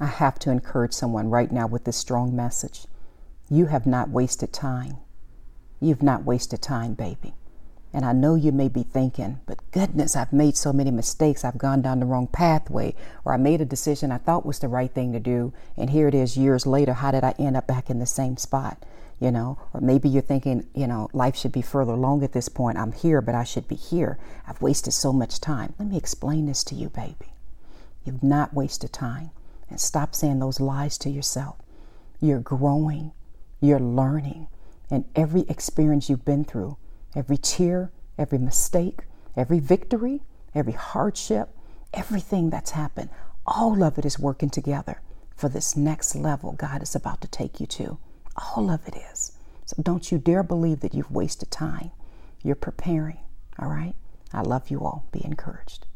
I have to encourage someone right now with this strong message. You have not wasted time. You've not wasted time, baby. And I know you may be thinking, but goodness, I've made so many mistakes. I've gone down the wrong pathway, or I made a decision I thought was the right thing to do. And here it is years later. How did I end up back in the same spot? You know, or maybe you're thinking, you know, life should be further along at this point. I'm here, but I should be here. I've wasted so much time. Let me explain this to you, baby. You've not wasted time. And stop saying those lies to yourself. You're growing, you're learning, and every experience you've been through Every tear, every mistake, every victory, every hardship, everything that's happened, all of it is working together for this next level God is about to take you to. All of it is. So don't you dare believe that you've wasted time. You're preparing, all right? I love you all. Be encouraged.